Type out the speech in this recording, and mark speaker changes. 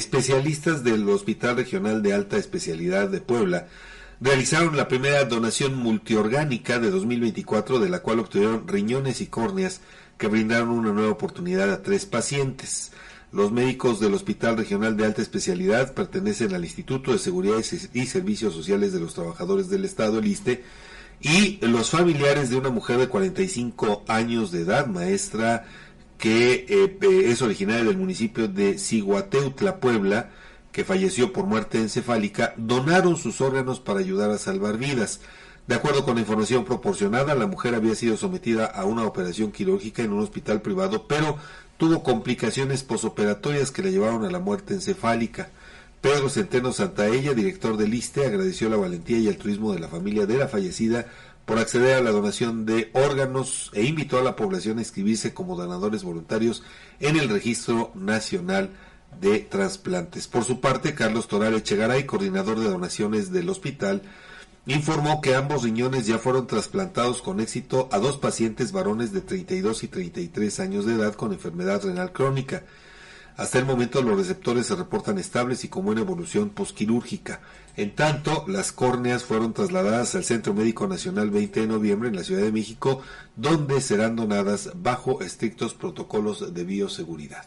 Speaker 1: especialistas del Hospital Regional de Alta Especialidad de Puebla realizaron la primera donación multiorgánica de 2024, de la cual obtuvieron riñones y córneas que brindaron una nueva oportunidad a tres pacientes. Los médicos del Hospital Regional de Alta Especialidad pertenecen al Instituto de Seguridad y Servicios Sociales de los Trabajadores del Estado, el ISTE, y los familiares de una mujer de 45 años de edad, maestra que eh, es originaria del municipio de Ciguateutla, Puebla, que falleció por muerte encefálica, donaron sus órganos para ayudar a salvar vidas. De acuerdo con la información proporcionada, la mujer había sido sometida a una operación quirúrgica en un hospital privado, pero tuvo complicaciones posoperatorias que le llevaron a la muerte encefálica. Pedro Centeno Santaella, director del ISTE, agradeció la valentía y el turismo de la familia de la fallecida por acceder a la donación de órganos e invitó a la población a inscribirse como donadores voluntarios en el Registro Nacional de Trasplantes. Por su parte, Carlos Toral Echegaray, coordinador de donaciones del hospital, informó que ambos riñones ya fueron trasplantados con éxito a dos pacientes varones de 32 y 33 años de edad con enfermedad renal crónica. Hasta el momento los receptores se reportan estables y con buena evolución posquirúrgica. En tanto, las córneas fueron trasladadas al Centro Médico Nacional 20 de noviembre en la Ciudad de México, donde serán donadas bajo estrictos protocolos de bioseguridad.